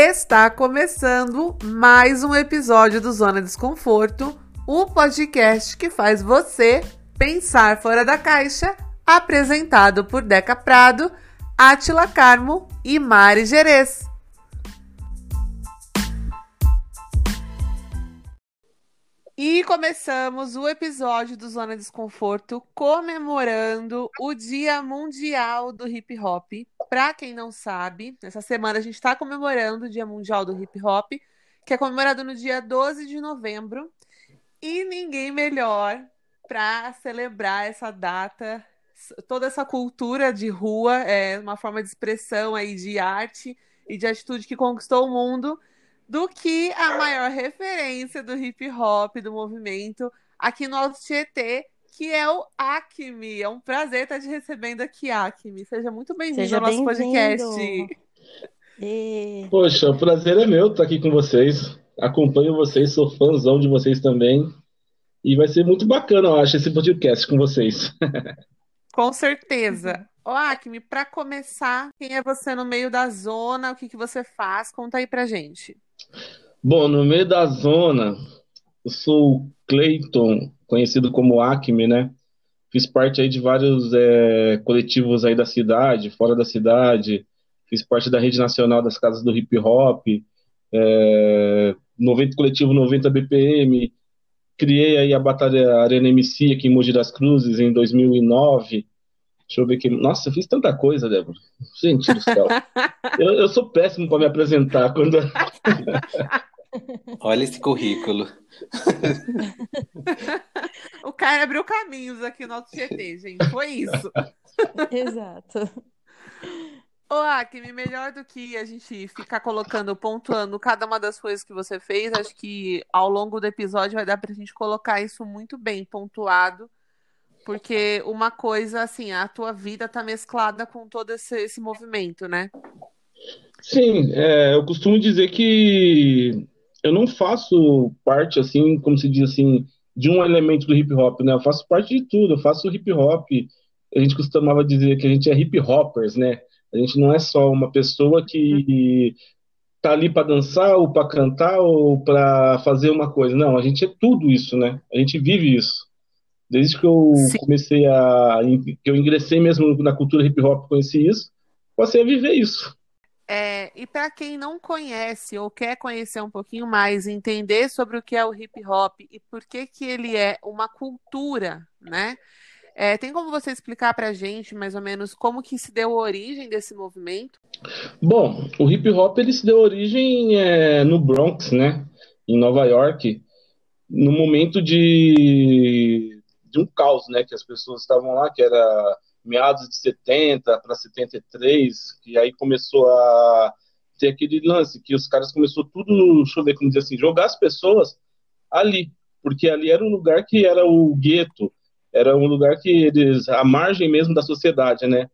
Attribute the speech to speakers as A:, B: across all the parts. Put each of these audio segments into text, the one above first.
A: Está começando mais um episódio do Zona Desconforto, o podcast que faz você pensar fora da caixa, apresentado por Deca Prado, Atila Carmo e Mari Gerês. E começamos o episódio do Zona Desconforto comemorando o Dia Mundial do Hip Hop. Para quem não sabe, essa semana a gente está comemorando o Dia Mundial do Hip Hop, que é comemorado no dia 12 de novembro. E ninguém melhor para celebrar essa data, toda essa cultura de rua, é uma forma de expressão aí de arte e de atitude que conquistou o mundo do que a maior referência do hip hop, do movimento, aqui no Alto Tietê, que é o Acme. É um prazer estar te recebendo aqui, Acme. Seja muito bem-vindo ao nosso podcast.
B: E... Poxa, o prazer é meu estar aqui com vocês. Acompanho vocês, sou fãzão de vocês também. E vai ser muito bacana, eu acho, esse podcast com vocês.
A: Com certeza. Ô, Acme, para começar, quem é você no meio da zona? O que, que você faz? Conta aí pra gente.
B: Bom, no meio da zona, eu sou o Clayton, conhecido como Acme, né? Fiz parte aí de vários é, coletivos aí da cidade, fora da cidade. Fiz parte da rede nacional das casas do hip hop, é, 90, coletivo 90 BPM. Criei aí a Batalha Arena MC aqui em Mogi das Cruzes em 2009. Deixa eu ver aqui. Nossa, eu fiz tanta coisa, Débora. Gente do céu. eu, eu sou péssimo para me apresentar. Quando...
C: Olha esse currículo.
A: o cara abriu caminhos aqui no Alto GT, gente. Foi isso.
D: Exato.
A: Ô, Acme, melhor do que a gente ficar colocando, pontuando cada uma das coisas que você fez, acho que ao longo do episódio vai dar pra gente colocar isso muito bem pontuado porque uma coisa, assim, a tua vida tá mesclada com todo esse, esse movimento, né?
B: Sim, é, eu costumo dizer que eu não faço parte, assim, como se diz assim, de um elemento do hip hop, né? Eu faço parte de tudo, eu faço hip hop. A gente costumava dizer que a gente é hip hoppers, né? A gente não é só uma pessoa que tá ali para dançar ou para cantar ou para fazer uma coisa. Não, a gente é tudo isso, né? A gente vive isso. Desde que eu Sim. comecei a. que eu ingressei mesmo na cultura hip hop, conheci isso, passei a viver isso.
A: É, e para quem não conhece ou quer conhecer um pouquinho mais, entender sobre o que é o hip hop e por que, que ele é uma cultura, né? É, tem como você explicar para a gente, mais ou menos, como que se deu a origem desse movimento?
B: Bom, o hip hop ele se deu origem é, no Bronx, né? Em Nova York, no momento de de um caos, né? Que as pessoas estavam lá, que era meados de 70 para 73, e aí começou a ter aquele lance que os caras começou tudo, deixa eu ver como dizer assim, jogar as pessoas ali, porque ali era um lugar que era o gueto, era um lugar que eles, a margem mesmo da sociedade, né?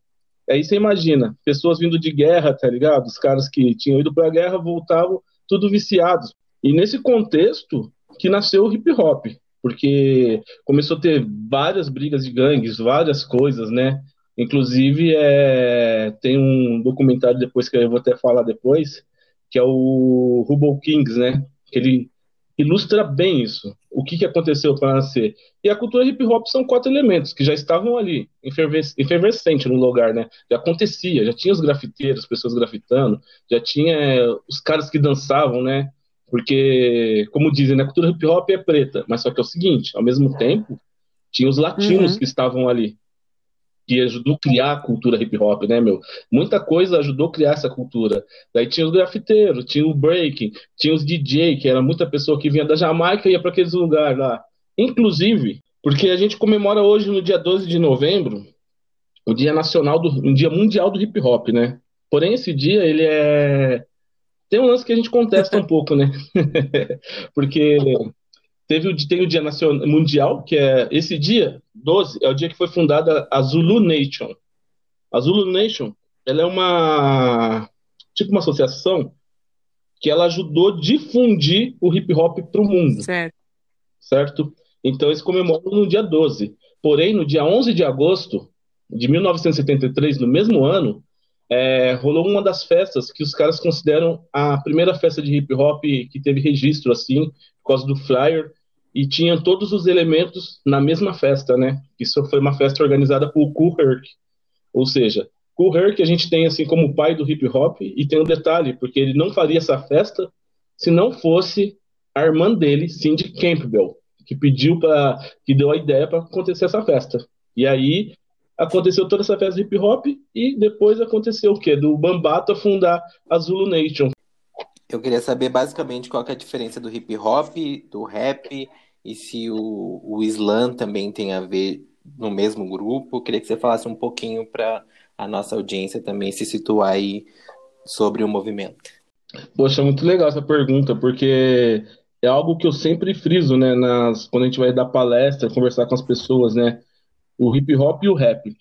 B: Aí você imagina, pessoas vindo de guerra, tá ligado? Os caras que tinham ido para a guerra voltavam tudo viciados. E nesse contexto que nasceu o hip hop porque começou a ter várias brigas de gangues, várias coisas, né? Inclusive, é, tem um documentário depois que eu vou até falar depois, que é o Rubble Kings, né? Que ele ilustra bem isso, o que, que aconteceu para nascer. E a cultura hip hop são quatro elementos que já estavam ali, efervescente no lugar, né? Já acontecia, já tinha os grafiteiros, pessoas grafitando, já tinha é, os caras que dançavam, né? Porque, como dizem, né, a cultura hip hop é preta, mas só que é o seguinte, ao mesmo tempo, tinha os latinos uhum. que estavam ali, que ajudou a criar a cultura hip hop, né, meu? Muita coisa ajudou a criar essa cultura. Daí tinha os grafiteiros, tinha o breaking, tinha os DJ, que era muita pessoa que vinha da Jamaica e ia para aqueles lugares lá. Inclusive, porque a gente comemora hoje, no dia 12 de novembro, o Dia Nacional do, o Dia Mundial do Hip Hop, né? Porém, esse dia ele é tem um lance que a gente contesta um pouco, né? Porque teve o, tem o Dia Nacional, Mundial, que é esse dia, 12, é o dia que foi fundada a Zulu Nation. A Zulu Nation, ela é uma tipo uma associação que ela ajudou a difundir o hip hop para o mundo.
A: Certo.
B: Certo? Então eles comemoram no dia 12. Porém, no dia 11 de agosto de 1973, no mesmo ano, é, rolou uma das festas que os caras consideram a primeira festa de hip hop que teve registro, assim, por causa do flyer, e tinham todos os elementos na mesma festa, né? Isso foi uma festa organizada por Kool Herc, ou seja, Kool Herc a gente tem assim como pai do hip hop, e tem um detalhe, porque ele não faria essa festa se não fosse a irmã dele, Cindy Campbell, que pediu para que deu a ideia para acontecer essa festa. E aí aconteceu toda essa festa de hip hop e depois aconteceu o quê? Do Bambata fundar a Zulu Nation.
C: Eu queria saber basicamente qual é a diferença do hip hop, do rap e se o, o slam também tem a ver no mesmo grupo. Eu queria que você falasse um pouquinho para a nossa audiência também se situar aí sobre o movimento.
B: Poxa, muito legal essa pergunta, porque é algo que eu sempre friso, né, nas, quando a gente vai dar palestra, conversar com as pessoas, né, o hip hop e o rap.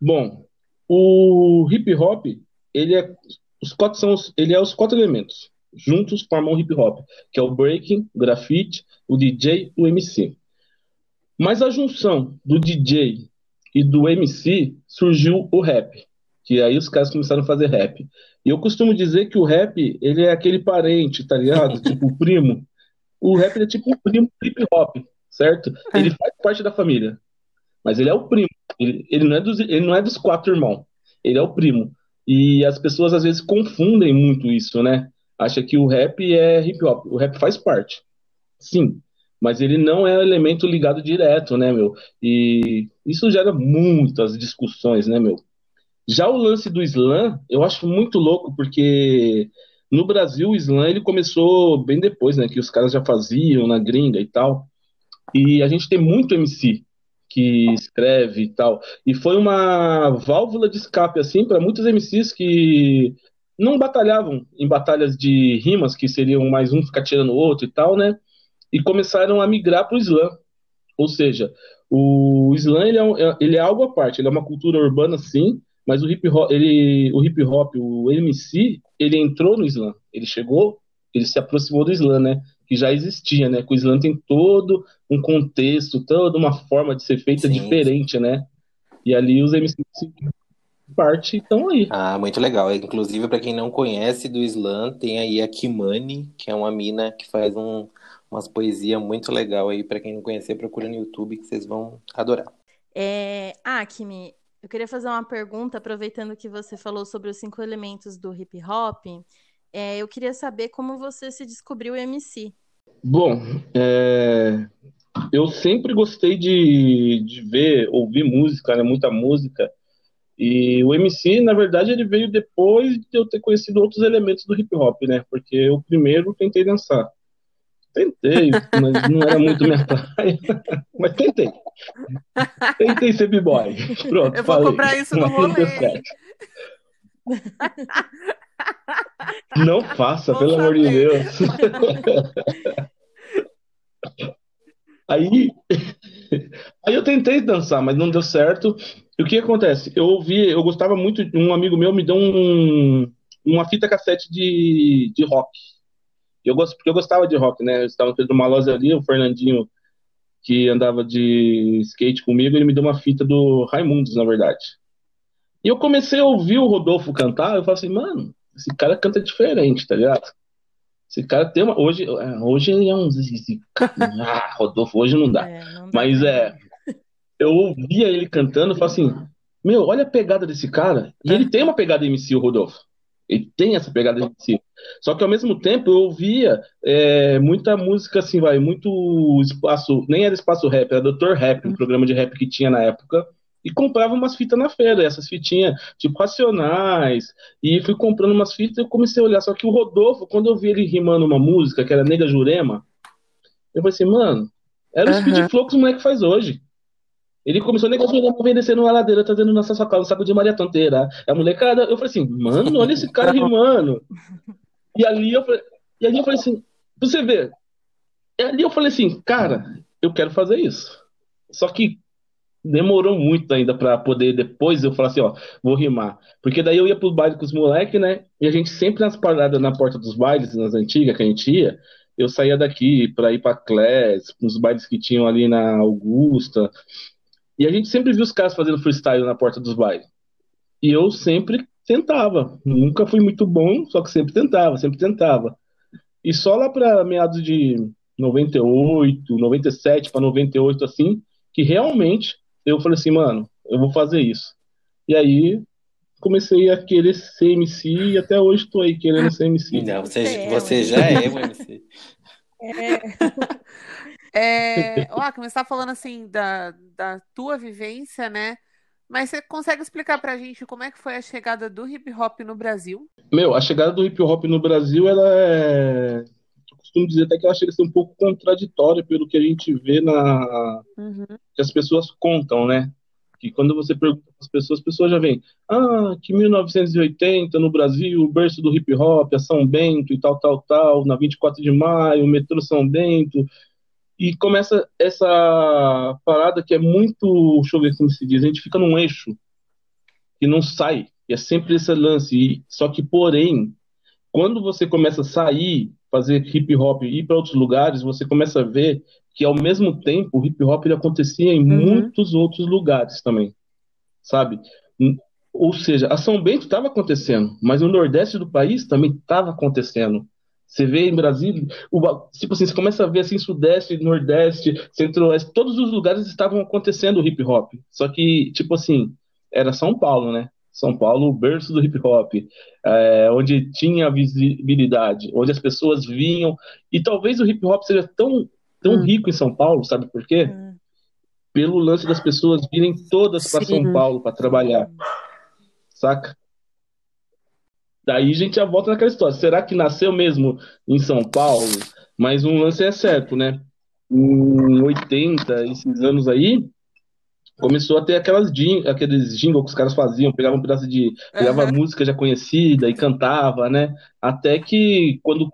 B: Bom, o hip hop, ele é os quatro são os, ele é os quatro elementos juntos formam o hip hop, que é o breaking, o grafite, o DJ, o MC. Mas a junção do DJ e do MC surgiu o rap, que aí os caras começaram a fazer rap. E eu costumo dizer que o rap, ele é aquele parente, tá ligado? tipo o primo. O rap é tipo o primo do hip hop, certo? Ele faz parte da família. Mas ele é o primo. Ele, ele, não, é dos, ele não é dos quatro irmãos. Ele é o primo. E as pessoas às vezes confundem muito isso, né? Acha que o rap é hip hop. O rap faz parte. Sim. Mas ele não é um elemento ligado direto, né, meu? E isso gera muitas discussões, né, meu? Já o lance do slam, eu acho muito louco, porque no Brasil o slam ele começou bem depois, né? Que os caras já faziam na gringa e tal. E a gente tem muito MC que escreve e tal. E foi uma válvula de escape, assim, para muitos MCs que não batalhavam em batalhas de rimas, que seriam mais um ficar tirando o outro e tal, né? E começaram a migrar para o slam. Ou seja, o slam ele é, ele é algo à parte, ele é uma cultura urbana, sim, mas o hip hop, ele, o hip hop, o MC, ele entrou no slam. Ele chegou, ele se aproximou do slam, né? Que já existia, né? Que o slam tem todo um contexto, toda uma forma de ser feita Sim. diferente, né? E ali os MCs parte estão aí.
C: Ah, muito legal. Inclusive, para quem não conhece do slam, tem aí a Kimani, que é uma mina que faz um, umas poesias muito legal aí. Para quem não conhecer, procura no YouTube que vocês vão adorar.
D: É... Ah, Kimi, eu queria fazer uma pergunta, aproveitando que você falou sobre os cinco elementos do hip hop. É, eu queria saber como você se descobriu MC.
B: Bom, é, eu sempre gostei de, de ver, ouvir música, né, muita música. E o MC, na verdade, ele veio depois de eu ter conhecido outros elementos do hip hop, né? Porque eu primeiro tentei dançar. Tentei, mas não era muito minha praia. mas tentei. Tentei ser b-boy. Pronto,
A: Eu vou
B: falei.
A: comprar isso no rolê.
B: Não faça, Vou pelo saber. amor de Deus. aí, aí eu tentei dançar, mas não deu certo. E o que acontece? Eu ouvi, eu gostava muito, um amigo meu me deu um, uma fita cassete de, de rock. Eu gosto, porque eu gostava de rock, né? Eu estava numa loja ali, o Fernandinho, que andava de skate comigo, ele me deu uma fita do Raimundos, na verdade. E eu comecei a ouvir o Rodolfo cantar, eu falei assim, mano, esse cara canta diferente, tá ligado? Esse cara tem uma. Hoje, é, hoje ele é um. Ah, Rodolfo, hoje não dá. É, não dá Mas é. Eu ouvia ele cantando e falei assim: Meu, olha a pegada desse cara. E ele tem uma pegada MC, o Rodolfo. Ele tem essa pegada MC. Só que ao mesmo tempo eu ouvia é, muita música assim, vai, muito espaço. Nem era espaço rap, era Dr. Rap, um programa de rap que tinha na época e comprava umas fitas na feira, essas fitinhas, tipo, racionais, e fui comprando umas fitas e eu comecei a olhar, só que o Rodolfo, quando eu vi ele rimando uma música, que era Nega Jurema, eu falei assim, mano, era o uhum. speed flow que os moleques faz hoje. Ele começou a Nega Jurema, vem descendo uma ladeira, trazendo nossa sacola, um saco de Maria Tonteira, a molecada, eu falei assim, mano, olha esse cara rimando. E ali eu falei, e ali eu falei assim, você vê, e ali eu falei assim, cara, eu quero fazer isso. Só que demorou muito ainda para poder depois eu falar assim, ó, vou rimar. Porque daí eu ia pro baile com os moleques, né? E a gente sempre nas paradas na porta dos bailes, nas antigas que a gente ia, eu saía daqui para ir para Clés, nos bailes que tinham ali na Augusta. E a gente sempre viu os caras fazendo freestyle na porta dos bailes. E eu sempre tentava. Nunca fui muito bom, só que sempre tentava, sempre tentava. E só lá para meados de 98, 97 para 98 assim, que realmente eu falei assim, mano, eu vou fazer isso. E aí comecei a querer ser MC e até hoje estou aí querendo ser MC.
C: Não, você, você já é um MC.
A: É. é, ó, começar falando assim da, da tua vivência, né? Mas você consegue explicar pra gente como é que foi a chegada do hip hop no Brasil?
B: Meu, a chegada do hip hop no Brasil, ela é. Eu costumo dizer até que ela chega a ser um pouco contraditória pelo que a gente vê na. Uhum. que as pessoas contam, né? Que quando você pergunta para as pessoas, as pessoas já vêm. Ah, que 1980 no Brasil, o berço do hip hop, a São Bento e tal, tal, tal, na 24 de maio, o metrô São Bento, e começa essa parada que é muito, deixa eu ver como se diz, a gente fica num eixo que não sai, e é sempre esse lance, e, só que porém, quando você começa a sair, fazer hip hop e ir para outros lugares, você começa a ver que ao mesmo tempo o hip hop ele acontecia em uhum. muitos outros lugares também, sabe? Ou seja, a São Bento estava acontecendo, mas o Nordeste do país também estava acontecendo. Você vê em Brasília, o, tipo assim, você começa a ver assim, Sudeste, Nordeste, Centro-Oeste, todos os lugares estavam acontecendo o hip hop. Só que, tipo assim, era São Paulo, né? São Paulo, o berço do hip hop, é, onde tinha visibilidade, onde as pessoas vinham. E talvez o hip hop seja tão, tão hum. rico em São Paulo, sabe por quê? Hum. Pelo lance das pessoas virem todas para São Paulo para trabalhar. Saca? Daí a gente já volta naquela história. Será que nasceu mesmo em São Paulo? Mas um lance é certo, né? Em 80, esses anos aí, começou a ter aquelas jing, aqueles jingles que os caras faziam, pegavam um pedaço de. pegava uhum. música já conhecida e cantava, né? Até que quando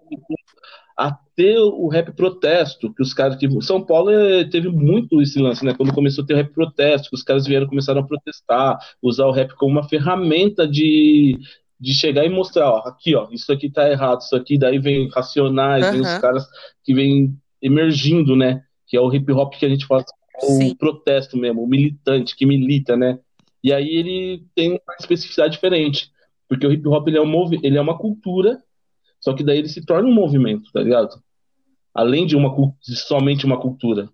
B: até o rap protesto, que os caras que São Paulo eh, teve muito esse lance, né? Quando começou a ter o rap protesto, que os caras vieram começaram a protestar, usar o rap como uma ferramenta de de chegar e mostrar, ó, aqui, ó, isso aqui tá errado, isso aqui, daí vem Racionais, uhum. vem os caras que vêm emergindo, né? Que é o hip hop que a gente fala, o Sim. protesto mesmo, o militante que milita, né? E aí ele tem uma especificidade diferente, porque o hip hop ele é, um ele é uma cultura, só que daí ele se torna um movimento, tá ligado? Além de uma de somente uma cultura.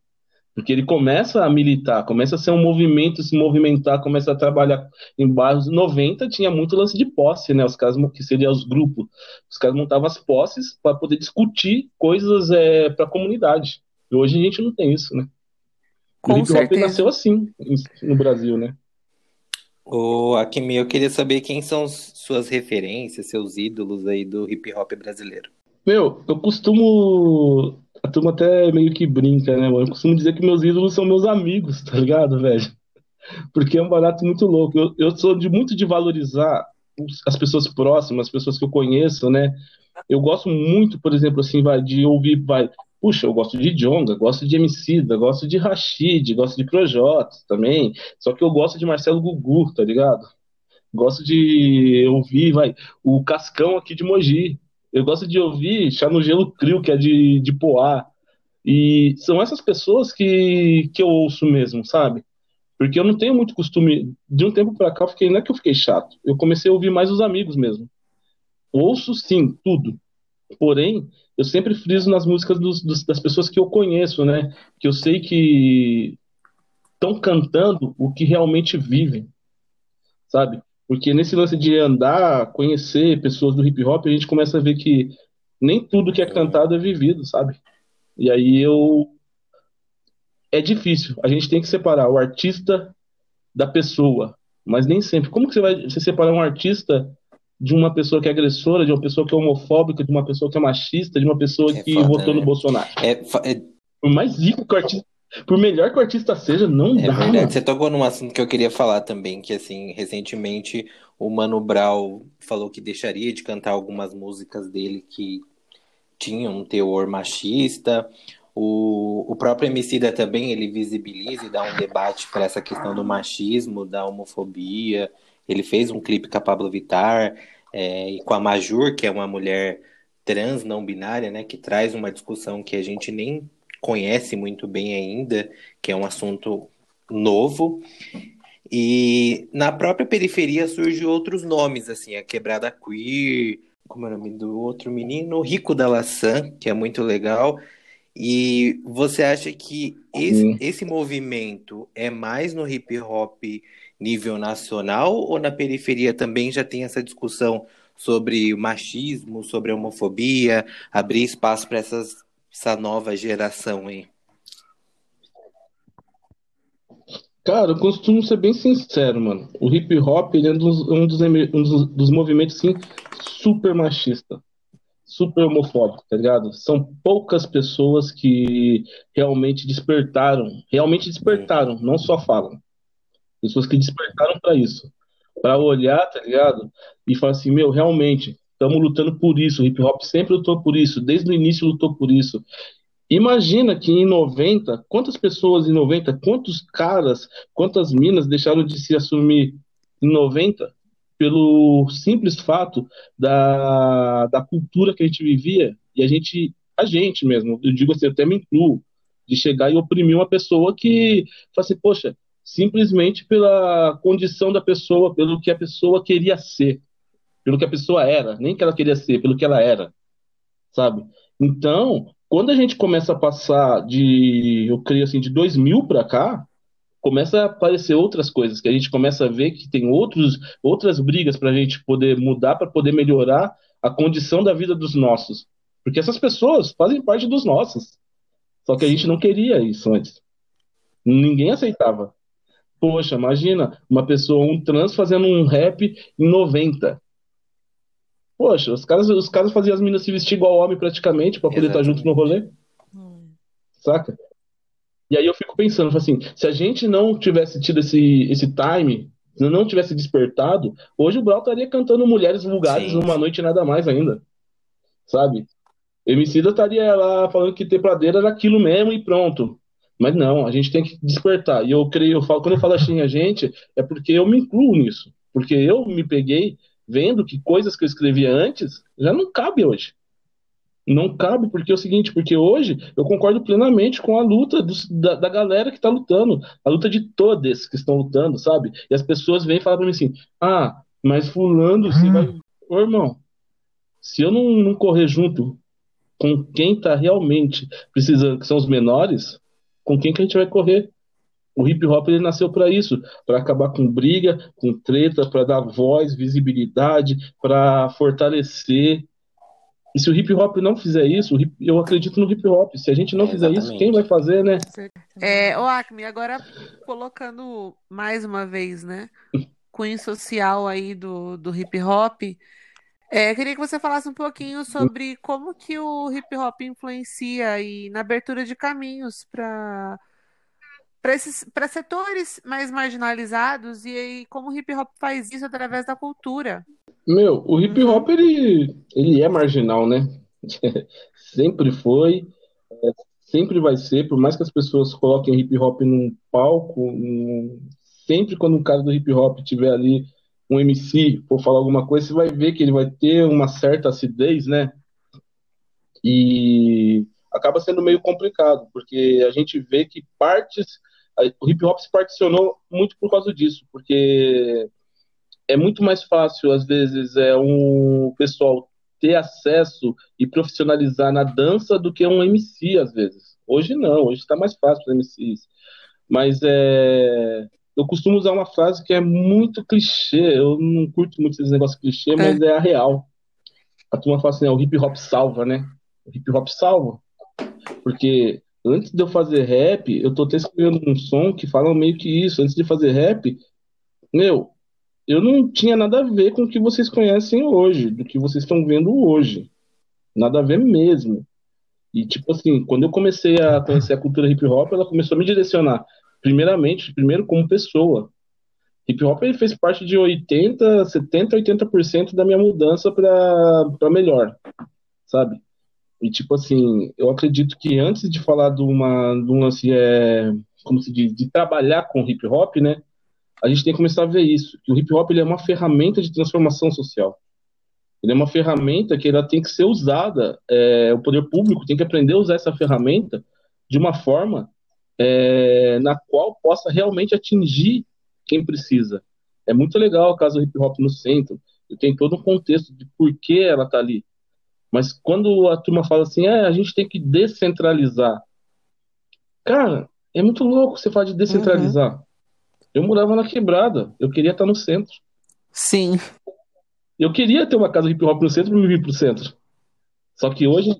B: Porque ele começa a militar, começa a ser um movimento, se movimentar, começa a trabalhar em bairros 90, tinha muito lance de posse, né? Os caras que seriam os grupos. Os caras montavam as posses para poder discutir coisas é, para a comunidade. E hoje a gente não tem isso, né?
A: Com o hip hop
B: nasceu assim no Brasil, né?
C: Ô, Akimi, eu queria saber quem são suas referências, seus ídolos aí do hip hop brasileiro.
B: Meu, eu costumo a turma até meio que brinca, né, mano? Eu costumo dizer que meus ídolos são meus amigos, tá ligado, velho? Porque é um barato muito louco. Eu, eu sou de muito de valorizar as pessoas próximas, as pessoas que eu conheço, né? Eu gosto muito, por exemplo, assim, vai, de ouvir, vai, puxa, eu gosto de Jonga, gosto de Emicida, gosto de Rashid, gosto de Projota também, só que eu gosto de Marcelo Gugu, tá ligado? Gosto de ouvir, vai, o Cascão aqui de Mogi, eu gosto de ouvir Chá no Gelo Crio, que é de, de Poá. E são essas pessoas que, que eu ouço mesmo, sabe? Porque eu não tenho muito costume. De um tempo para cá, eu fiquei, não é que eu fiquei chato. Eu comecei a ouvir mais os amigos mesmo. Ouço sim, tudo. Porém, eu sempre friso nas músicas dos, dos, das pessoas que eu conheço, né? Que eu sei que estão cantando o que realmente vivem, sabe? Porque nesse lance de andar, conhecer pessoas do hip hop, a gente começa a ver que nem tudo que é cantado é vivido, sabe? E aí eu. É difícil. A gente tem que separar o artista da pessoa. Mas nem sempre. Como que você vai separar um artista de uma pessoa que é agressora, de uma pessoa que é homofóbica, de uma pessoa que é machista, de uma pessoa é que foda, votou né? no Bolsonaro?
C: É, é...
B: Por mais rico que o artista por melhor que o artista seja, não
C: é
B: dá.
C: Verdade. Mano. Você tocou num assunto que eu queria falar também, que assim, recentemente o Mano Brown falou que deixaria de cantar algumas músicas dele que tinham um teor machista. O, o próprio Emicida também, ele visibiliza e dá um debate para essa questão do machismo, da homofobia. Ele fez um clipe com a Pablo Vittar é, e com a Majur, que é uma mulher trans não binária, né, que traz uma discussão que a gente nem conhece muito bem ainda, que é um assunto novo. E na própria periferia surgem outros nomes, assim, a Quebrada Queer, como é o nome do outro menino? Rico da Laçã, que é muito legal. E você acha que esse, esse movimento é mais no hip hop nível nacional ou na periferia também já tem essa discussão sobre machismo, sobre homofobia, abrir espaço para essa nova geração aí?
B: Cara, eu costumo ser bem sincero, mano. O hip hop ele é um dos, um dos, um dos, movimentos, assim, super machista, super homofóbico, tá ligado? São poucas pessoas que realmente despertaram, realmente despertaram, não só falam. Pessoas que despertaram para isso. para olhar, tá ligado? E falar assim, meu, realmente, estamos lutando por isso. O hip hop sempre lutou por isso, desde o início lutou por isso. Imagina que em 90, quantas pessoas em 90, quantos caras, quantas minas deixaram de se assumir em 90 pelo simples fato da, da cultura que a gente vivia e a gente, a gente mesmo, eu digo assim, eu até me incluo, de chegar e oprimir uma pessoa que fala assim, poxa, simplesmente pela condição da pessoa, pelo que a pessoa queria ser, pelo que a pessoa era, nem que ela queria ser, pelo que ela era, sabe? Então, quando a gente começa a passar de, eu creio assim, de 2000 para cá, começa a aparecer outras coisas, que a gente começa a ver que tem outros, outras brigas para a gente poder mudar, para poder melhorar a condição da vida dos nossos. Porque essas pessoas fazem parte dos nossos. Só que a gente não queria isso antes. Ninguém aceitava. Poxa, imagina uma pessoa, um trans, fazendo um rap em 90. Poxa, os caras, os caras faziam as meninas se vestir igual homem praticamente para poder estar junto no rolê. Hum. Saca? E aí eu fico pensando, assim, se a gente não tivesse tido esse, esse time, se não tivesse despertado, hoje o Brau estaria cantando Mulheres Vulgares Sim. numa noite nada mais ainda. Sabe? Emicida estaria lá falando que ter pradeira era aquilo mesmo e pronto. Mas não, a gente tem que despertar. E eu creio, eu falo, quando eu falo assim a gente, é porque eu me incluo nisso. Porque eu me peguei vendo que coisas que eu escrevia antes já não cabe hoje. Não cabe, porque é o seguinte, porque hoje eu concordo plenamente com a luta da, da, galera que está lutando, a luta de todas que estão lutando, sabe? E as pessoas vêm e falam para mim assim, ah, mas fulano, você vai... Ô, irmão, se eu não, não correr junto com quem está realmente precisando, que são os menores, com quem que a gente vai correr? O hip hop ele nasceu para isso, para acabar com briga, com treta, para dar voz, visibilidade, para fortalecer. E se o hip hop não fizer isso, eu acredito no hip hop. Se a gente não é, fizer isso, quem vai fazer, né?
A: É, o Acme, agora colocando mais uma vez, né? Cunho social aí do, do hip hop. É, queria que você falasse um pouquinho sobre como que o hip hop influencia aí na abertura de caminhos para para setores mais marginalizados e aí como o hip hop faz isso através da cultura.
B: Meu, o hip uhum. hop ele, ele é marginal, né? sempre foi, é, sempre vai ser, por mais que as pessoas coloquem hip hop num palco, num... sempre quando um cara do hip hop tiver ali um MC for falar alguma coisa, você vai ver que ele vai ter uma certa acidez, né? E acaba sendo meio complicado, porque a gente vê que partes o hip hop se particionou muito por causa disso, porque é muito mais fácil, às vezes, é um pessoal ter acesso e profissionalizar na dança do que um MC, às vezes. Hoje não, hoje está mais fácil para MCs. Mas é, eu costumo usar uma frase que é muito clichê, eu não curto muito esses negócios clichê, mas é, é a real. A turma fala assim, é, o hip hop salva, né? O hip hop salva. Porque Antes de eu fazer rap, eu tô até escrevendo um som que fala meio que isso. Antes de fazer rap, meu, eu não tinha nada a ver com o que vocês conhecem hoje, do que vocês estão vendo hoje. Nada a ver mesmo. E, tipo assim, quando eu comecei a conhecer a cultura hip hop, ela começou a me direcionar, primeiramente, primeiro como pessoa. Hip hop ele fez parte de 80, 70, 80% da minha mudança para melhor, sabe? E, tipo assim, eu acredito que antes de falar de uma, de um lance, é, como se diz, de trabalhar com hip hop, né, a gente tem que começar a ver isso, que o hip hop ele é uma ferramenta de transformação social. Ele é uma ferramenta que ela tem que ser usada, é, o poder público tem que aprender a usar essa ferramenta de uma forma é, na qual possa realmente atingir quem precisa. É muito legal a casa hip hop no centro, tem todo um contexto de por que ela tá ali. Mas quando a turma fala assim, é, a gente tem que descentralizar. Cara, é muito louco você falar de descentralizar. Uhum. Eu morava na quebrada, eu queria estar no centro.
A: Sim.
B: Eu queria ter uma casa hip hop no centro para me vir pro centro. Só que hoje,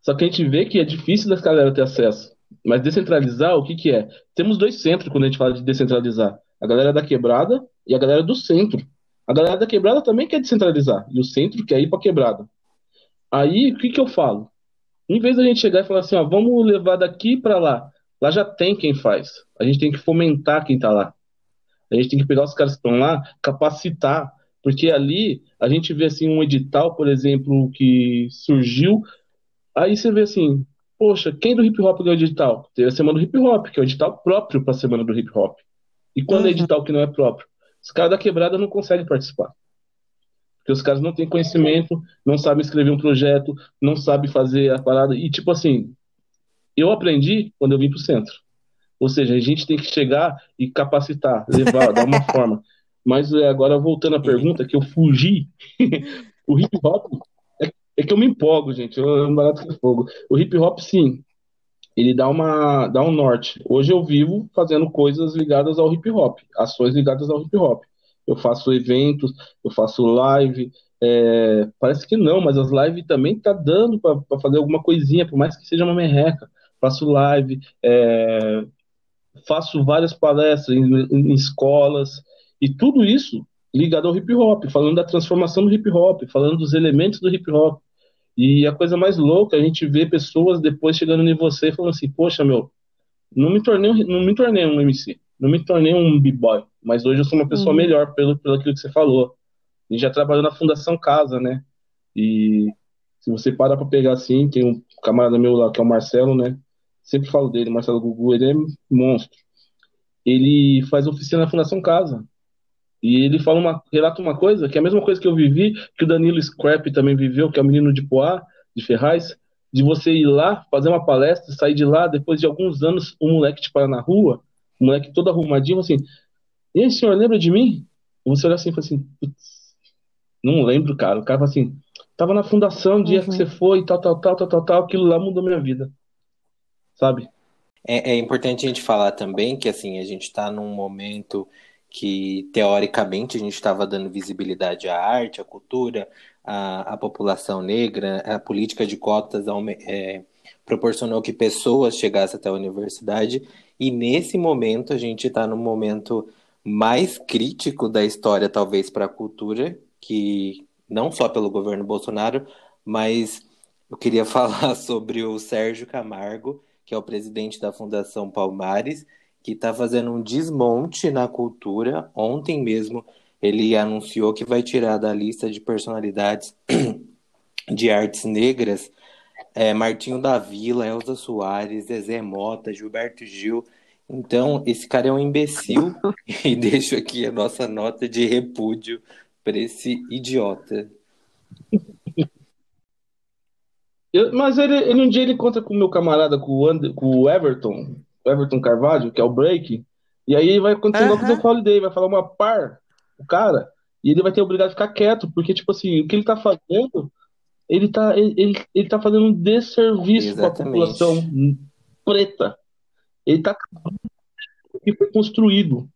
B: só que a gente vê que é difícil das galera ter acesso. Mas descentralizar, o que que é? Temos dois centros quando a gente fala de descentralizar. A galera da quebrada e a galera do centro. A galera da quebrada também quer descentralizar. E o centro quer ir pra quebrada. Aí, o que que eu falo? Em vez da gente chegar e falar assim, ó, vamos levar daqui para lá. Lá já tem quem faz. A gente tem que fomentar quem tá lá. A gente tem que pegar os caras que estão lá, capacitar. Porque ali a gente vê assim um edital, por exemplo, que surgiu. Aí você vê assim, poxa, quem do hip hop ganhou o edital? Teve a semana do hip hop, que é o edital próprio para a semana do hip hop. E quando é uhum. é edital que não é próprio? Os caras da quebrada não conseguem participar. Porque os caras não têm conhecimento, não sabem escrever um projeto, não sabem fazer a parada. E tipo assim, eu aprendi quando eu vim pro centro. Ou seja, a gente tem que chegar e capacitar, levar, dar uma forma. Mas é, agora voltando à pergunta, que eu fugi, o hip hop é, que eu me empolgo, gente. Eu, um barato de fogo. O hip hop, sim, ele dá uma dá um norte. Hoje eu vivo fazendo coisas ligadas ao hip hop, ações ligadas ao hip hop. Eu faço eventos, eu faço live. É, parece que não, mas as lives também tá dando para fazer alguma coisinha, por mais que seja uma merreca. Faço live, é, faço várias palestras em, em, escolas e tudo isso ligado ao hip hop, falando da transformação do hip hop, falando dos elementos do hip hop. E a coisa mais louca, a gente vê pessoas depois chegando em você e falando assim, poxa, meu, não me tornei, não me tornei um MC, não me tornei um b-boy, mas hoje eu sou uma pessoa uhum. melhor pelo, pelo aquilo que você falou. A gente já trabalhou na Fundação Casa, né? E se você parar para pegar assim, tem um camarada meu lá que é o Marcelo, né? Sempre falo dele, Marcelo Gugu, ele é monstro. Ele faz oficina na Fundação Casa. E ele fala uma, relata uma coisa, que é a mesma coisa que eu vivi, que o Danilo Scrap também viveu, que é o menino de Poá, de Ferraz, de você ir lá, fazer uma palestra, sair de lá, depois de alguns anos, um moleque te para na rua, um moleque todo arrumadinho, assim, e aí, senhor, lembra de mim? E você olha assim e fala assim, não lembro, cara. O cara fala assim, tava na fundação, dia uhum. que você foi, tal, tal, tal, tal, tal, tal, aquilo lá mudou minha vida. Sabe?
C: É, é importante a gente falar também que, assim, a gente está num momento que teoricamente a gente estava dando visibilidade à arte, à cultura, à, à população negra, a política de cotas é, proporcionou que pessoas chegassem até a universidade, e nesse momento a gente está num momento mais crítico da história, talvez, para a cultura, que não só pelo governo Bolsonaro, mas eu queria falar sobre o Sérgio Camargo, que é o presidente da Fundação Palmares, que está fazendo um desmonte na cultura. Ontem mesmo ele anunciou que vai tirar da lista de personalidades de artes negras é, Martinho da Vila, Elza Soares, Zezé Mota, Gilberto Gil. Então, esse cara é um imbecil e deixo aqui a nossa nota de repúdio para esse idiota.
B: Eu, mas ele, ele, um dia ele conta com o meu camarada, com o, Ander, com o Everton, Everton Carvalho, que é o break, e aí vai acontecer igual com o Holiday, vai falar uma par, o cara, e ele vai ter obrigado a ficar quieto, porque, tipo assim, o que ele tá fazendo, ele tá, ele, ele, ele tá fazendo um desserviço para a população preta. Ele tá o que foi construído.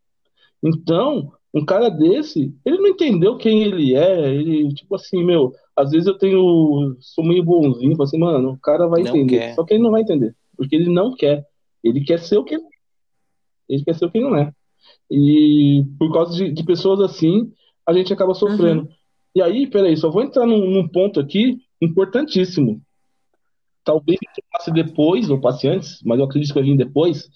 B: Então, um cara desse, ele não entendeu quem ele é, ele, tipo assim, meu, às vezes eu tenho, sou meio bonzinho, falo assim, mano, o cara vai não entender, quer. só que ele não vai entender, porque ele não quer. Ele quer ser o que ele quer ser o que não é. E por causa de, de pessoas assim, a gente acaba sofrendo. Uhum. E aí, peraí, só vou entrar num, num ponto aqui importantíssimo. Talvez passe depois, ou passe antes, mas eu acredito que vai vir depois.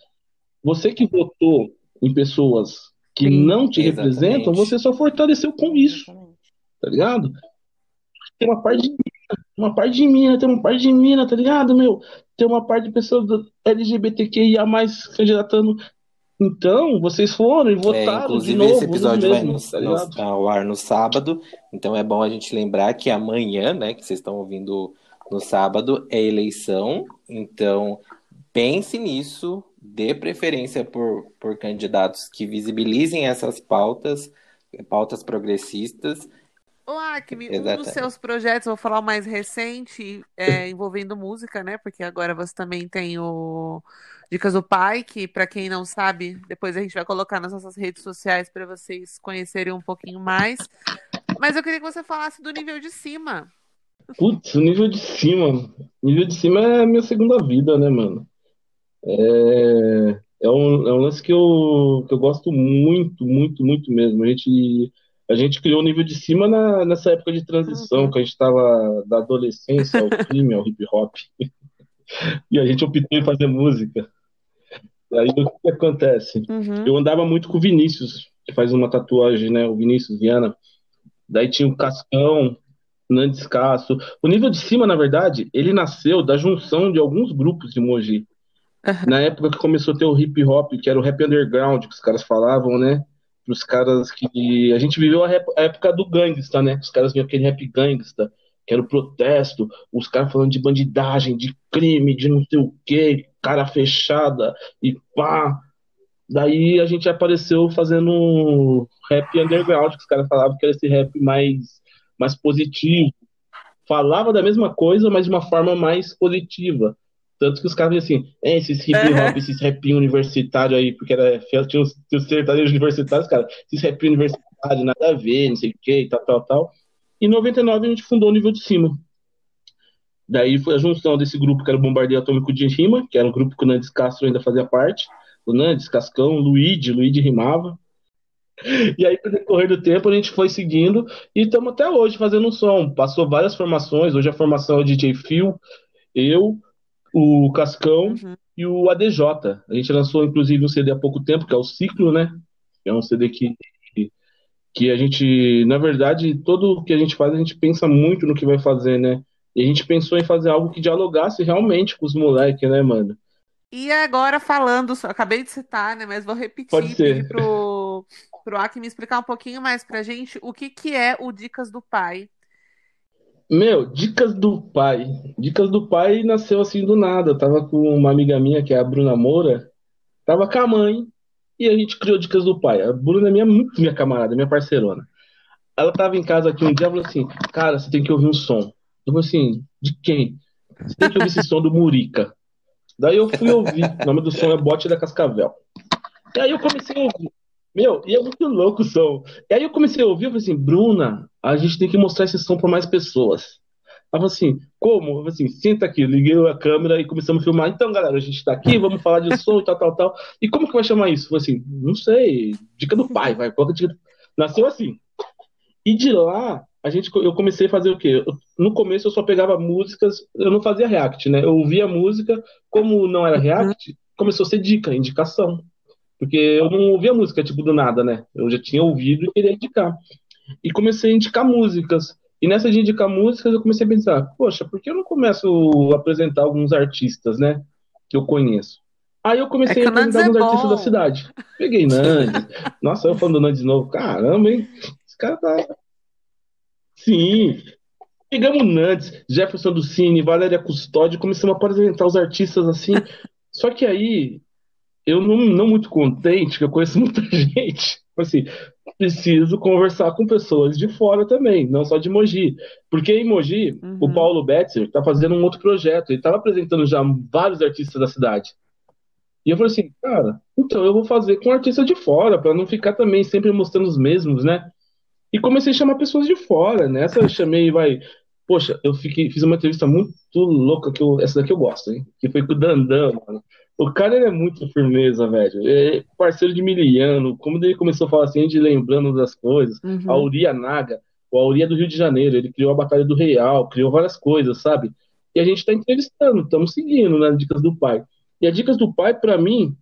B: Você que votou em pessoas que Sim, não te exatamente. representam, você só fortaleceu com isso. Tá ligado? Tem uma parte de uma parte de mina, tem uma parte de mina, tá ligado, meu? Tem uma parte de pessoas LGBTQIA mais candidatando. Então, vocês foram e é, votaram é, inclusive, de novo.
C: Esse episódio vai no, tá no, ao ar no sábado, então é bom a gente lembrar que amanhã, né, que vocês estão ouvindo no sábado, é eleição, então pense nisso, dê preferência por, por candidatos que visibilizem essas pautas, pautas progressistas.
A: Ô, Acme, um dos seus projetos, vou falar o mais recente, é, envolvendo música, né? Porque agora você também tem o Dicas do Pai, que para quem não sabe, depois a gente vai colocar nas nossas redes sociais para vocês conhecerem um pouquinho mais. Mas eu queria que você falasse do nível de cima.
B: Putz, o nível de cima. O nível de cima é a minha segunda vida, né, mano? É, é, um, é um lance que eu, que eu gosto muito, muito, muito mesmo. A gente, a gente criou o nível de cima na, nessa época de transição, uhum. que a gente estava da adolescência ao crime, ao hip hop. e a gente optou em fazer música. Aí o que acontece? Uhum. Eu andava muito com o Vinícius, que faz uma tatuagem, né? O Vinícius Viana. Daí tinha o Cascão, Nandes Castro. O nível de cima, na verdade, ele nasceu da junção de alguns grupos de Mogi. Uhum. Na época que começou a ter o hip hop, que era o rap underground, que os caras falavam, né? Os caras que. A gente viveu a, rap... a época do gangsta, né? Os caras vinham aquele rap gangsta, que era o protesto, os caras falando de bandidagem, de crime, de não sei o quê, cara fechada e pá. Daí a gente apareceu fazendo rap underground, que os caras falavam que era esse rap mais, mais positivo. Falava da mesma coisa, mas de uma forma mais positiva. Tanto que os caras assim, é, esses hip hop, esses rap universitário aí, porque era, tinha os, tinha os sertanejos universitários, cara, esses rap universitário, nada a ver, não sei o que, tal, tal, tal. Em 99 a gente fundou o nível de cima. Daí foi a junção desse grupo que era o Bombardeio Atômico de Rima, que era um grupo que o Nandes Castro ainda fazia parte. O Nandes, Cascão, Luigi, Luigi rimava. E aí, com o decorrer do tempo, a gente foi seguindo e estamos até hoje fazendo um som. Passou várias formações. Hoje a formação é o DJ Phil, eu, o Cascão uhum. e o ADJ. A gente lançou, inclusive, um CD há pouco tempo, que é o Ciclo, né? É um CD que, que a gente, na verdade, tudo o que a gente faz, a gente pensa muito no que vai fazer, né? E a gente pensou em fazer algo que dialogasse realmente com os moleques, né, mano?
A: E agora falando, acabei de citar, né, mas vou repetir
B: Pode ser.
A: pro, pro Aki me explicar um pouquinho mais pra gente o que que é o Dicas do Pai.
B: Meu, Dicas do Pai. Dicas do Pai nasceu assim do nada. Eu tava com uma amiga minha, que é a Bruna Moura, tava com a mãe, e a gente criou Dicas do Pai. A Bruna é minha, muito minha camarada, minha parceirona. Ela tava em casa aqui um dia e falou assim: Cara, você tem que ouvir um som. Eu falei assim: De quem? Você tem que ouvir esse som do Murica. Daí eu fui ouvir. O nome do som é Bote da Cascavel. E aí eu comecei a ouvir. Meu, e é muito louco o som. E aí eu comecei a ouvir, eu falei assim, Bruna, a gente tem que mostrar esse som para mais pessoas. Ela falou assim, como? Eu falei assim, senta aqui, liguei a câmera e começamos a filmar. Então, galera, a gente tá aqui, vamos falar de som e tal, tal, tal. E como que vai chamar isso? Eu falei assim, não sei, dica do pai, vai. Nasceu assim. E de lá, a gente, eu comecei a fazer o quê? no começo eu só pegava músicas, eu não fazia react, né? Eu ouvia música, como não era react, começou a ser dica, indicação. Porque eu não ouvia música, tipo, do nada, né? Eu já tinha ouvido e queria indicar. E comecei a indicar músicas. E nessa de indicar músicas, eu comecei a pensar, poxa, por que eu não começo a apresentar alguns artistas, né? Que eu conheço. Aí eu comecei é a apresentar alguns é artistas da cidade. Peguei Nandes. Nossa, eu falando do Nandes de novo. Caramba, hein? Esse cara tá Sim. Pegamos Nantes, Jefferson do Cine, Valéria Custódio, começamos a apresentar os artistas assim. Só que aí, eu não, não muito contente, que eu conheço muita gente, assim, preciso conversar com pessoas de fora também, não só de Mogi. Porque em Mogi, uhum. o Paulo Betzer está fazendo um outro projeto, ele estava apresentando já vários artistas da cidade. E eu falei assim, cara, então eu vou fazer com artistas de fora, para não ficar também sempre mostrando os mesmos, né? E comecei a chamar pessoas de fora. Nessa eu chamei, vai. Poxa, eu fiquei, fiz uma entrevista muito louca, que eu, essa daqui eu gosto, hein? Que foi com o Dandan, mano. O cara ele é muito firmeza, velho. É parceiro de Miliano. Como ele começou a falar assim, de lembrando das coisas. Uhum. A Uria Naga, o Auria do Rio de Janeiro. Ele criou a Batalha do Real, criou várias coisas, sabe? E a gente tá entrevistando, estamos seguindo nas né, Dicas do Pai. E as Dicas do Pai, para mim,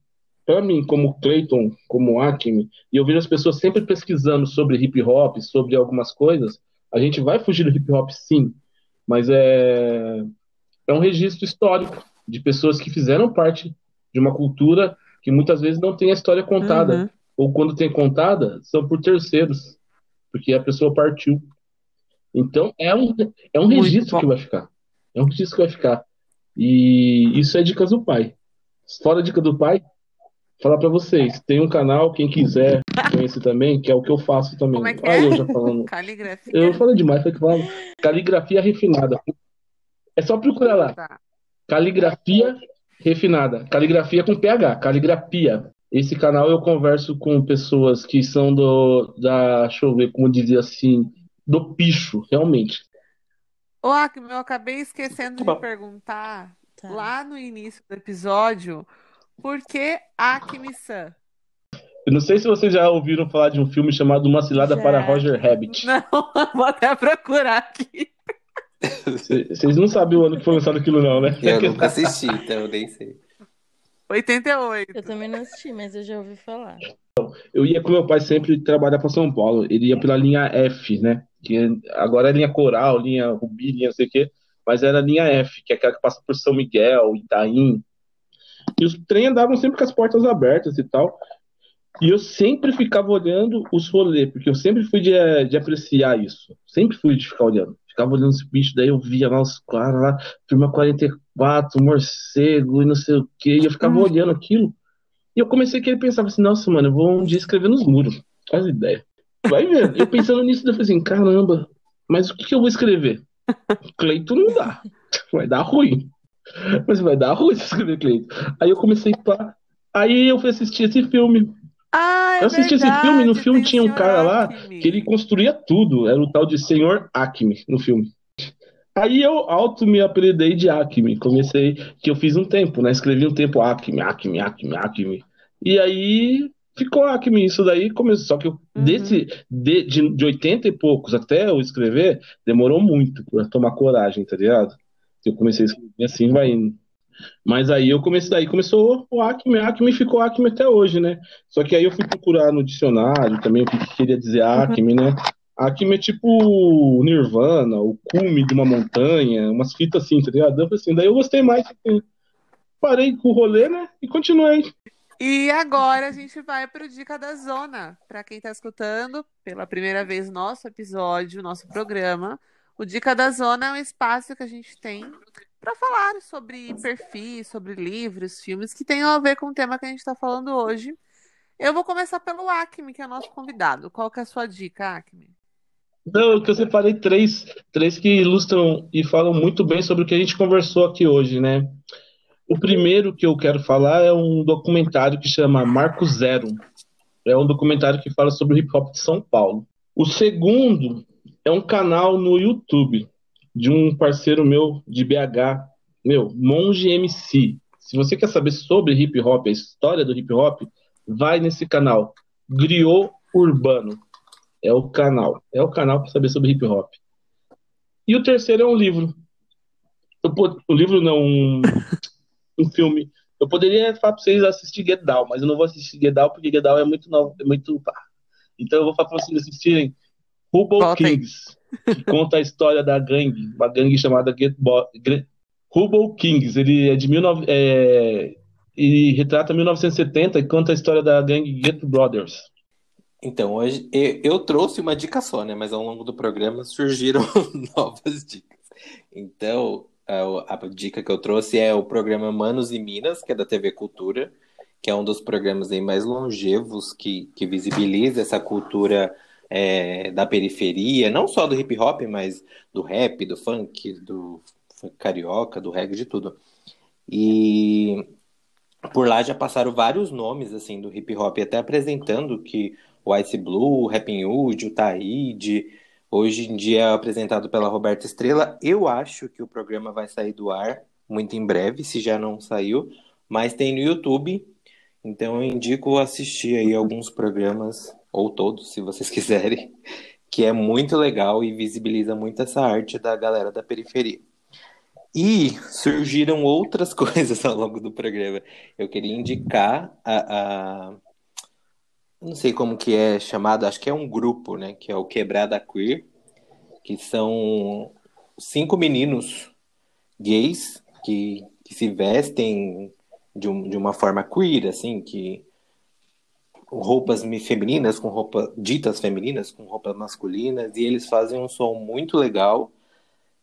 B: para mim, como Clayton, como Acme, e eu vejo as pessoas sempre pesquisando sobre hip hop, sobre algumas coisas, a gente vai fugir do hip hop sim, mas é, é um registro histórico de pessoas que fizeram parte de uma cultura que muitas vezes não tem a história contada, uhum. ou quando tem contada, são por terceiros, porque a pessoa partiu. Então, é um, é um registro que vai ficar. É um registro que vai ficar. E isso é dicas do pai. Fora a dica do pai, falar para vocês, tem um canal, quem quiser conhecer também, que é o que eu faço também.
A: Como é que
B: Aí
A: é?
B: eu já falando.
A: Caligrafia.
B: Eu falei demais, foi que falava. Caligrafia refinada. É só procurar lá.
A: Tá.
B: Caligrafia refinada. Caligrafia com PH. Caligrafia. Esse canal eu converso com pessoas que são do, da, deixa eu ver como dizer assim, do picho, realmente.
A: Ô, Acme, eu acabei esquecendo de
C: Bom.
A: perguntar
D: Tá.
A: lá no início do episódio por que Acme-san?
B: Eu não sei se vocês já ouviram falar de um filme chamado Uma Cilada
D: Já.
B: para Roger Rabbit.
A: Não, vou até procurar aqui.
B: Vocês não sabem o ano que foi lançado aquilo, não, né?
C: Eu nunca assisti, então eu nem sei.
A: 88.
D: Eu também não assisti, mas eu já ouvi falar.
B: Eu ia com meu pai sempre trabalhar para São Paulo. Ele ia pela linha F, né? Que agora é linha Coral, linha Rubi, linha não sei o quê. Mas era a linha F, que é aquela que passa por São Miguel, Itaim. E os trem andavam sempre com as portas abertas e tal. E eu sempre ficava olhando os rolês, porque eu sempre fui de, eh, de apreciar isso. Sempre fui de ficar olhando. Ficava olhando os bichos, daí eu via lá os caras lá, firma 44, morcego e não sei o quê. E eu ficava
A: Hum.
B: olhando aquilo. E eu comecei a querer pensar assim, nossa, mano, eu vou um dia escrever nos muros. Faz ideia. Vai vendo. Eu pensando nisso, eu falei assim, caramba, mas o que, que eu vou escrever? Cleito não dá. Vai dar ruim. Mas vai dar ruim se escrever Cleito. Aí eu comecei pra. Aí eu fui assistir esse filme.
A: Ah, é
B: Eu assisti esse
A: verdade,
B: filme, no filme tinha um cara lá
A: Acme.
B: que ele construía tudo. Era o tal de Senhor Acme no filme. Aí eu auto me apelidei de Acme. Comecei, que eu fiz um tempo, né? Escrevi um tempo Acme, Acme, Acme, Acme. E aí ficou Acme. Isso daí começou. Só que eu,
A: Uhum.
B: desse, de, de, de 80 e poucos até eu escrever, demorou muito pra tomar coragem, tá ligado? Eu comecei a escrever assim, vai indo. Mas aí eu comecei, daí começou o Acme, Acme ficou Acme até hoje, né? Só que aí eu fui procurar no dicionário também o que, que queria dizer Acme, né? Acme é tipo o Nirvana, o cume de uma montanha, umas fitas assim, tá ligado? Eu assim, daí eu gostei mais. Parei com o rolê, né? E continuei.
A: E agora a gente vai pro Dica da Zona. Para quem está escutando pela primeira vez o nosso episódio, o nosso programa, o Dica da Zona é um espaço que a gente tem para falar sobre perfis, sobre livros, filmes que tenham a ver com o tema que a gente está falando hoje. Eu vou começar pelo Acme, que é o nosso convidado. Qual que é a sua dica, Acme?
B: Não, que eu separei três, três que ilustram e falam muito bem sobre o que a gente conversou aqui hoje, né? O primeiro que eu quero falar é um documentário que chama Marco Zero. É um documentário que fala sobre o hip hop de São Paulo. O segundo é um canal no YouTube de um parceiro meu de BH, meu, Monge MC. Se você quer saber sobre hip hop, a história do hip hop, vai nesse canal, Griot Urbano. É o canal. É o canal para saber sobre hip hop. E o terceiro é um livro. Eu o livro não, um, um filme. Eu poderia falar para vocês assistir Get Down, mas eu não vou assistir Get Down porque Get Down é muito novo, é muito pá. Então eu vou falar para vocês assistirem
A: aí.
B: Kings, que conta a história da gangue, uma gangue chamada Get Bo Kings. Ele é de 19, é, e retrata 1970 e conta a história da gangue Get Brothers.
C: Então, hoje eu, eu trouxe uma dica só, né? Mas ao longo do programa surgiram novas dicas. Então, a, a dica que eu trouxe é o programa Manos e Minas, que é da TV Cultura, que é um dos programas aí mais longevos que, que visibiliza essa cultura é, da periferia, não só do hip hop, mas do rap, do funk, do carioca, do reggae, de tudo. E por lá já passaram vários nomes assim do hip hop, até apresentando que o Ice Blue, o Rapping Hood, o Taíde, hoje em dia é apresentado pela Roberta Estrela. Eu acho que o programa vai sair do ar muito em breve, se já não saiu, mas tem no YouTube, então eu indico assistir aí alguns programas, ou todos, se vocês quiserem, que é muito legal e visibiliza muito essa arte da galera da periferia. E surgiram outras coisas ao longo do programa. Eu queria indicar a, a- não sei como que é chamado, acho que é um grupo, né? Que é o Quebrada Queer, que são cinco meninos gays que, que se vestem de, um- de uma forma queer, assim, que roupas femininas, com roupas ditas femininas, com roupas masculinas, e eles fazem um som muito legal.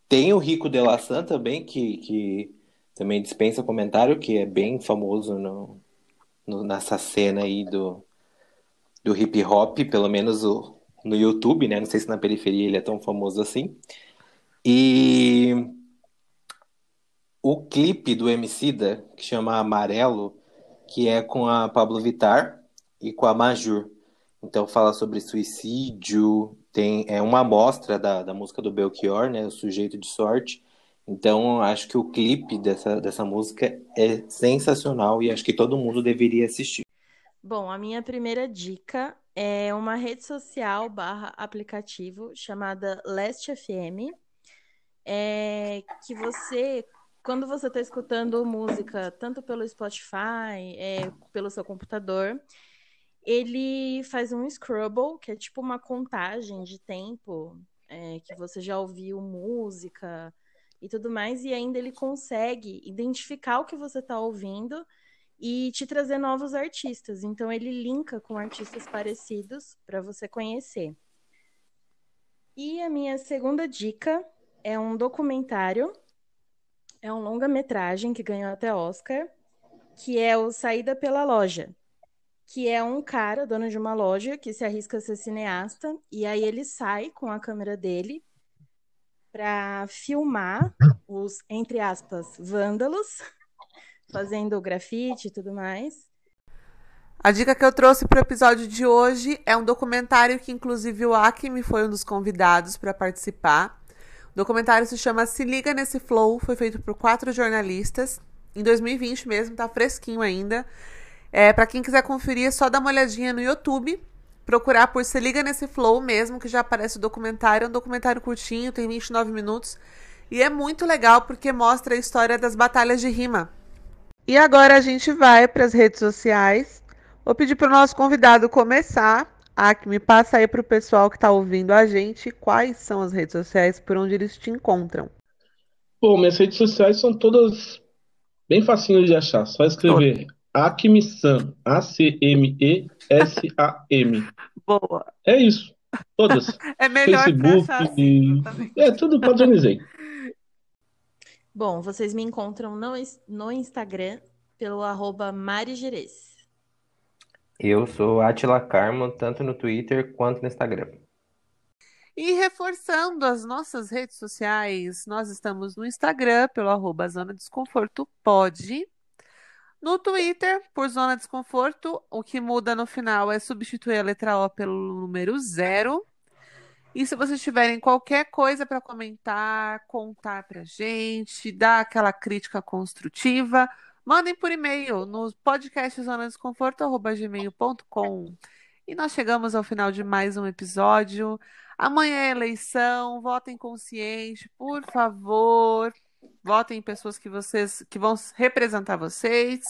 C: Tem o Rico de também, que, que também dispensa comentário, que é bem famoso no, no, nessa cena aí do, do hip hop, pelo menos o, no YouTube, né? Não sei se na periferia ele é tão famoso assim. E o clipe do Emicida, que chama Amarelo, que é com a Pablo Vittar e com a Majur. Então fala sobre suicídio, tem é uma amostra da, da música do Belchior, né, o Sujeito de Sorte. Então acho que o clipe dessa, dessa música é sensacional e acho que todo mundo deveria assistir.
D: Bom, a minha primeira dica é uma rede social barra aplicativo chamada Last FM, é, que você quando você está escutando música, tanto pelo Spotify, é, pelo seu computador, ele faz um Scrubble, que é tipo uma contagem de tempo é, que você já ouviu música e tudo mais, e ainda ele consegue identificar o que você está ouvindo e te trazer novos artistas. Então ele linka com artistas parecidos para você conhecer. E a minha segunda dica é um documentário é um longa-metragem que ganhou até Oscar, que é o Saída pela Loja, que é um cara, dono de uma loja, que se arrisca a ser cineasta, e aí ele sai com a câmera dele para filmar os, entre aspas, vândalos, fazendo grafite e tudo mais.
A: A dica que eu trouxe para o episódio de hoje é um documentário que, inclusive, o Acme foi um dos convidados para participar. O documentário se chama Se Liga Nesse Flow, foi feito por quatro jornalistas. Em 2020 mesmo, tá fresquinho ainda. É, para quem quiser conferir, é só dar uma olhadinha no YouTube. Procurar por Se Liga Nesse Flow mesmo, que já aparece o documentário. É um documentário curtinho, tem 29 minutos. E é muito legal porque mostra a história das batalhas de rima. E agora a gente vai para as redes sociais. Vou pedir para o nosso convidado começar Acme, passa aí para o pessoal que está ouvindo a gente quais são as redes sociais por onde eles te encontram.
B: Bom, minhas redes sociais são todas bem facinhas de achar. Só escrever Acme-san, A-C-M-E-S-A-M.
A: Boa.
B: É isso. Todas.
A: é melhor
B: Facebook.
A: Assim,
B: é, tudo padronizei.
D: Bom, vocês me encontram no, no Instagram pelo arroba Mari
C: eu sou Atila Carmo, tanto no Twitter quanto no Instagram.
A: E reforçando as nossas redes sociais, nós estamos no Instagram pelo arroba Zona Desconforto Pode. No Twitter, por Zona Desconforto, o que muda no final é substituir a letra O pelo número zero. E se vocês tiverem qualquer coisa para comentar, contar pra gente, dar aquela crítica construtiva, Mandem por e-mail no podcast zonadesconforto.gmail.com. E nós chegamos ao final de mais um episódio. Amanhã é eleição, votem consciente, por favor. Votem em pessoas que vocês que vão representar vocês.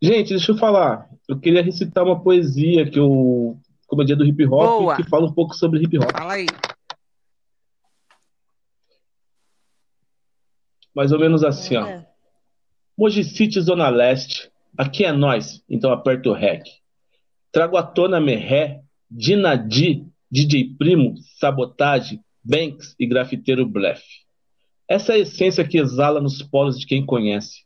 B: Gente, deixa eu falar. Eu queria recitar uma poesia que eu, como é dia do hip hop,
A: Boa.
B: que fala um pouco sobre hip hop.
A: Fala aí.
B: Mais ou menos assim, ó. Moji City, Zona Leste. Aqui é nós, então aperta o REC. Trago à tona Merré, Dinadi, DJ Primo, Sabotagem, Banks e Grafiteiro Bleff. Essa é a essência que exala nos polos de quem conhece,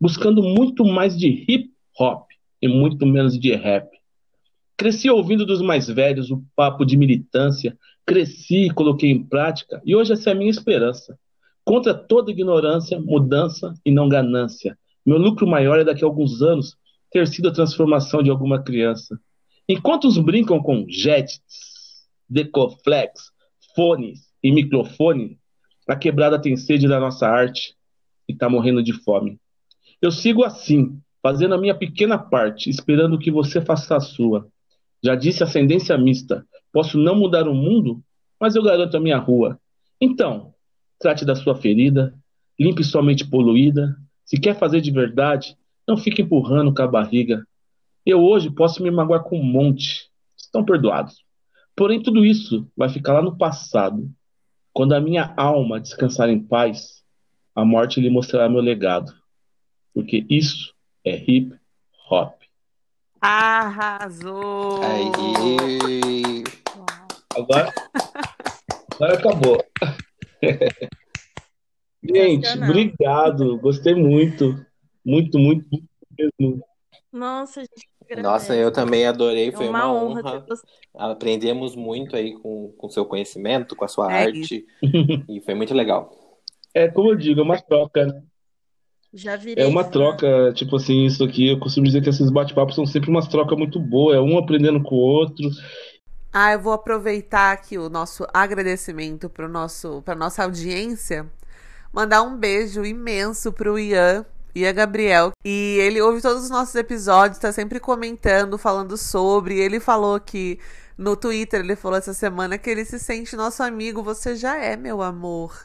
B: buscando muito mais de hip hop e muito menos de rap. Cresci ouvindo dos mais velhos o papo de militância, cresci e coloquei em prática, e hoje essa é a minha esperança. Contra toda ignorância, mudança e não ganância. Meu lucro maior é daqui a alguns anos ter sido a transformação de alguma criança. Enquanto os brincam com jets, decoflex, fones e microfone, a quebrada tem sede da nossa arte e está morrendo de fome. Eu sigo assim, fazendo a minha pequena parte, esperando que você faça a sua. Já disse ascendência mista, posso não mudar o mundo, mas eu garanto a minha rua. Então, Trate da sua ferida, limpe sua mente poluída. Se quer fazer de verdade, não fique empurrando com a barriga. Eu hoje posso me magoar com um monte. Estão perdoados. Porém, tudo isso vai ficar lá no passado. Quando a minha alma descansar em paz, a morte lhe mostrará meu legado. Porque isso é hip hop.
A: Arrasou!
C: Aí.
B: Agora, agora acabou. Gente, obrigado. Gostei muito. Muito, muito, muito mesmo.
D: Nossa, gente.
C: Nossa, eu também adorei,
D: É
C: foi
D: uma
C: uma,
D: honra
C: honra.
D: você.
C: Aprendemos muito aí com o seu conhecimento, com a sua
A: É
C: arte, e foi muito legal.
B: É como eu digo, é uma troca, né?
D: Já virei
B: É uma troca, tipo assim, isso aqui, eu costumo dizer que esses bate-papos são sempre umas trocas muito boas, é um aprendendo com o outro.
A: Ah, eu vou aproveitar aqui o nosso agradecimento para nosso, para nossa audiência, mandar um beijo imenso pro Ian, Ian Gabriel, e ele ouve todos os nossos episódios, tá sempre comentando, falando sobre. Ele falou que no Twitter, ele falou essa semana que ele se sente nosso amigo, você já é, meu amor.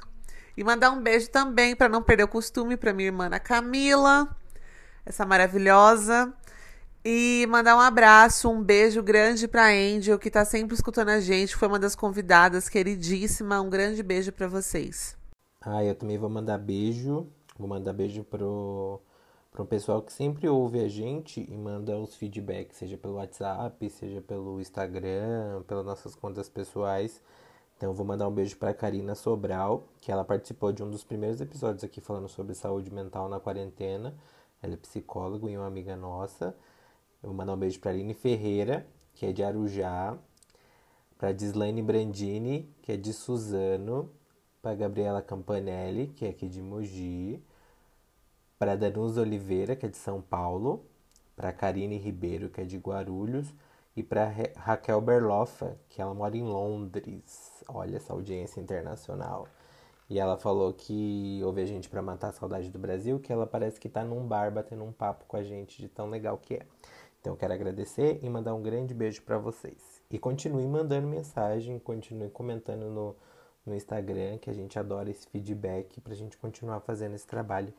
A: E mandar um beijo também, para não perder o costume, para minha irmã Camila, essa maravilhosa. E mandar um abraço, um beijo grande pra Angel, que tá sempre escutando a gente, foi uma das convidadas, queridíssima. Um grande beijo pra vocês.
C: Ah, eu também vou mandar beijo. Vou mandar beijo pro, pro pessoal que sempre ouve a gente e manda os feedbacks, seja pelo WhatsApp, seja pelo Instagram, pelas nossas contas pessoais. Então, vou mandar um beijo pra Karina Sobral, que ela participou de um dos primeiros episódios aqui falando sobre saúde mental na quarentena. Ela é psicóloga e uma amiga nossa. Eu vou mandar um beijo pra Aline Ferreira, que é de Arujá. Pra Dislaine Brandini, que é de Suzano. Pra Gabriela Campanelli, que é aqui de Mogi. Pra Danusa Oliveira, que é de São Paulo. Pra Karine Ribeiro, que é de Guarulhos. E pra Ra- Raquel Berloffa, que ela mora em Londres. Olha essa audiência internacional. E ela falou que ouve a gente pra matar a saudade do Brasil, que ela parece que tá num bar batendo um papo com a gente de tão legal que é. Então eu quero agradecer e mandar um grande beijo pra vocês. E continue mandando mensagem, continue comentando no, no Instagram, que a gente adora esse feedback pra gente continuar fazendo esse trabalho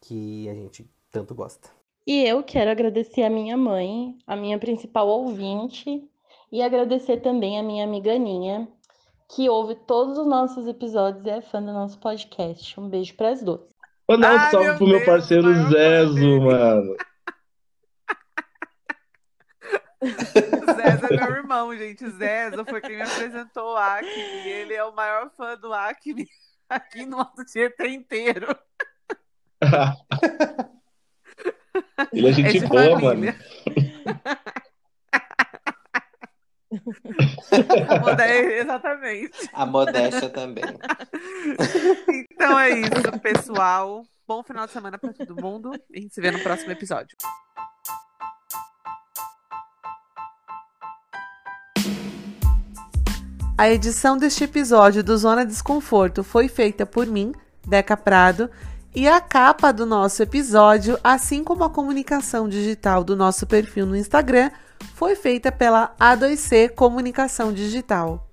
C: que a gente tanto gosta.
D: E eu quero agradecer a minha mãe, a minha principal ouvinte, e agradecer também a minha amiga Aninha, que ouve todos os nossos episódios e é fã do nosso podcast. Um beijo para as duas.
B: Mandar um salve
A: meu
B: pro meu parceiro Zezo, mano.
A: Zeza é meu irmão, gente. Zeza foi quem me apresentou o Acme. E ele é o maior fã do Acme aqui no Alto Tietê inteiro.
B: Ele é
A: É
B: gente
A: de
B: boa,
A: família.
B: mano.
A: Modé- Exatamente.
C: A modéstia também.
A: Então é isso, pessoal. Bom final de semana pra todo mundo. E a gente se vê no próximo episódio. A edição deste episódio do Zona Desconforto foi feita por mim, Deca Prado, e a capa do nosso episódio, assim como a comunicação digital do nosso perfil no Instagram, foi feita pela A2C Comunicação Digital.